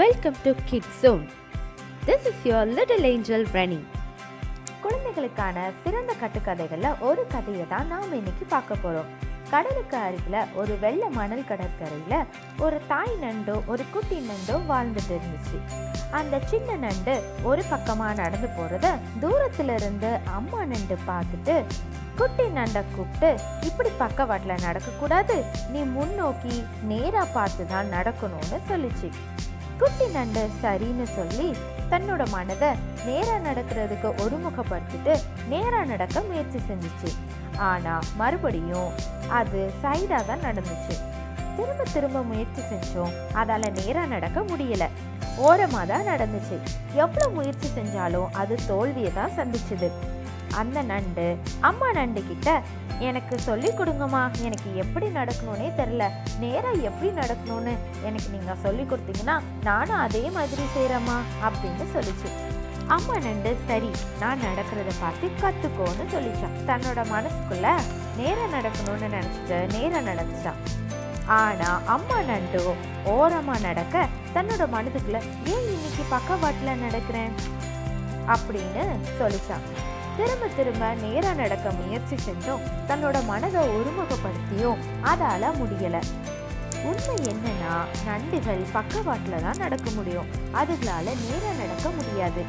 Welcome to Kids zone this is your little angel Rennie. குழந்தைகளுக்கான சிறந்த கட்டுக்கதைகளில் ஒரு கதையை தான் நாம் இன்னைக்கு பார்க்க போகிறோம் கடலுக்கு அருகில் ஒரு வெள்ளை மணல் கடற்கரையில் ஒரு தாய் நண்டோ ஒரு குட்டி நண்டோ வாழ்ந்துட்டு இருந்துச்சு அந்த சின்ன நண்டு ஒரு பக்கமாக நடந்து போகிறத தூரத்தில் இருந்து அம்மா நண்டு பார்த்துட்டு குட்டி நண்டை கூப்பிட்டு இப்படி பக்கவாட்டில் நடக்கக்கூடாது. நீ முன்னோக்கி நேராக பார்த்து தான் நடக்கணும்னு சொல்லிச்சு. குட்டி நண்டு சரின்னு சொல்லி தன்னோட மனதை நேராக நடக்கிறதுக்கு ஒருமுகப்படுத்திட்டு நேராக நடக்க முயற்சி செஞ்சுச்சு. ஆனால் மறுபடியும் அது சைடாக தான் நடந்துச்சு. திரும்ப திரும்ப முயற்சி செஞ்சோம். அதால் நேராக நடக்க முடியல. ஓரமாக தான் நடந்துச்சு. எவ்வளோ முயற்சி செஞ்சாலும் அது தோல்வியை தான் சந்திச்சுது. அந்த நண்டு அம்மா நண்டு கிட்ட எனக்கு சொல்லி கொடுங்கம்மா. எனக்கு எப்படி நடக்கணும்னே தெரில நேராக எப்படி நடக்கணும்னு எனக்கு நீங்கள் சொல்லி கொடுத்தீங்கன்னா நானும் அதே மாதிரி செய்கிறேம்மா அப்படின்னு சொல்லிச்சு. அம்மா நண்டு சரி நான் நடக்கிறத பார்த்து கற்றுக்கோன்னு சொல்லிச்சான். தன்னோட மனசுக்குள்ள நேராக நடக்கணும்னு நினச்சிட்டு நேராக நடந்துச்சான். ஆனால் அம்மா நண்டு ஓரமாக நடக்க தன்னோட மனதுக்குள்ள ஏன் இன்னைக்கு பக்கவாட்டில் நடக்கிறேன்? அப்படின்னு சொல்லிச்சான். திரும்ப திரும்ப நேரா நடக்க முயற்சி செஞ்சும். தன்னோட மனதை ஒருமுகப்படுத்தியும் அதால முடியல. உண்மை என்னன்னா நண்டுகள் பக்கவாட்டில் தான் நடக்க முடியும். அதுகளால நேரா நடக்க முடியாது.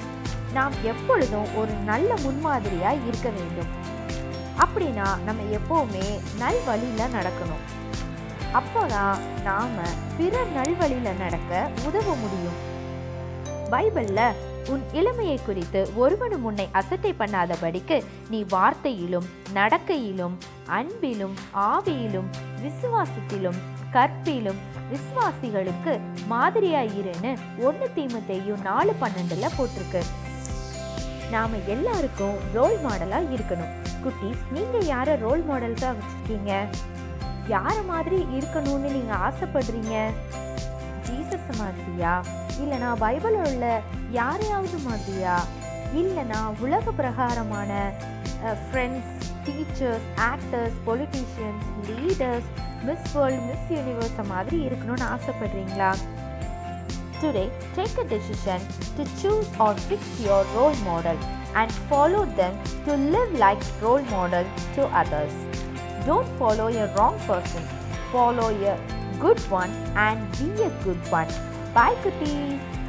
நாம் எப்பொழுதும் ஒரு நல்ல முன்மாதிரியா இருக்க வேண்டும். அப்படின்னா நம்ம எப்போவுமே நல்வழியில் நடக்கணும். அப்போதான் நாம பிற நல்வழியில் நடக்க உதவ முடியும். பைபிளில் உன் இளமையை குறித்து ஒருவனும் உன்னை அசட்டை பண்ணாதபடிக்கு நீ வார்த்தையிலும் நடக்கையிலும் அன்பிலும் ஆவியிலும் விசுவாசத்திலும் கற்பிலும் விசுவாசிகளுக்கு மாதிரியாயிருன்னு ஒன்று தீமத்தையும் நாலு பன்னெண்டுல போட்டிருக்கு. நாம எல்லாருக்கும் ரோல் மாடலா இருக்கணும். குட்டீஸ் நீங்க யார ரோல் மாடல்ஸா வச்சிருக்கீங்க? யார மாதிரி இருக்கணும்னு நீங்க ஆசைப்படுறீங்க? ஜீசஸ் மாதிரியா? இல்லைனா பைபிளில் உள்ள யாரையாவது மாதிரியா இல்லைனா உலக பிரகாரமான friends teachers actors politicians leaders miss world miss universe மாதிரி இருக்கணும்னு ஆசைப்படுறீங்களா today take a decision to choose or fix your role model and follow them to live like role model to others don't follow a wrong person follow a good one and be a good one Bye, cookies!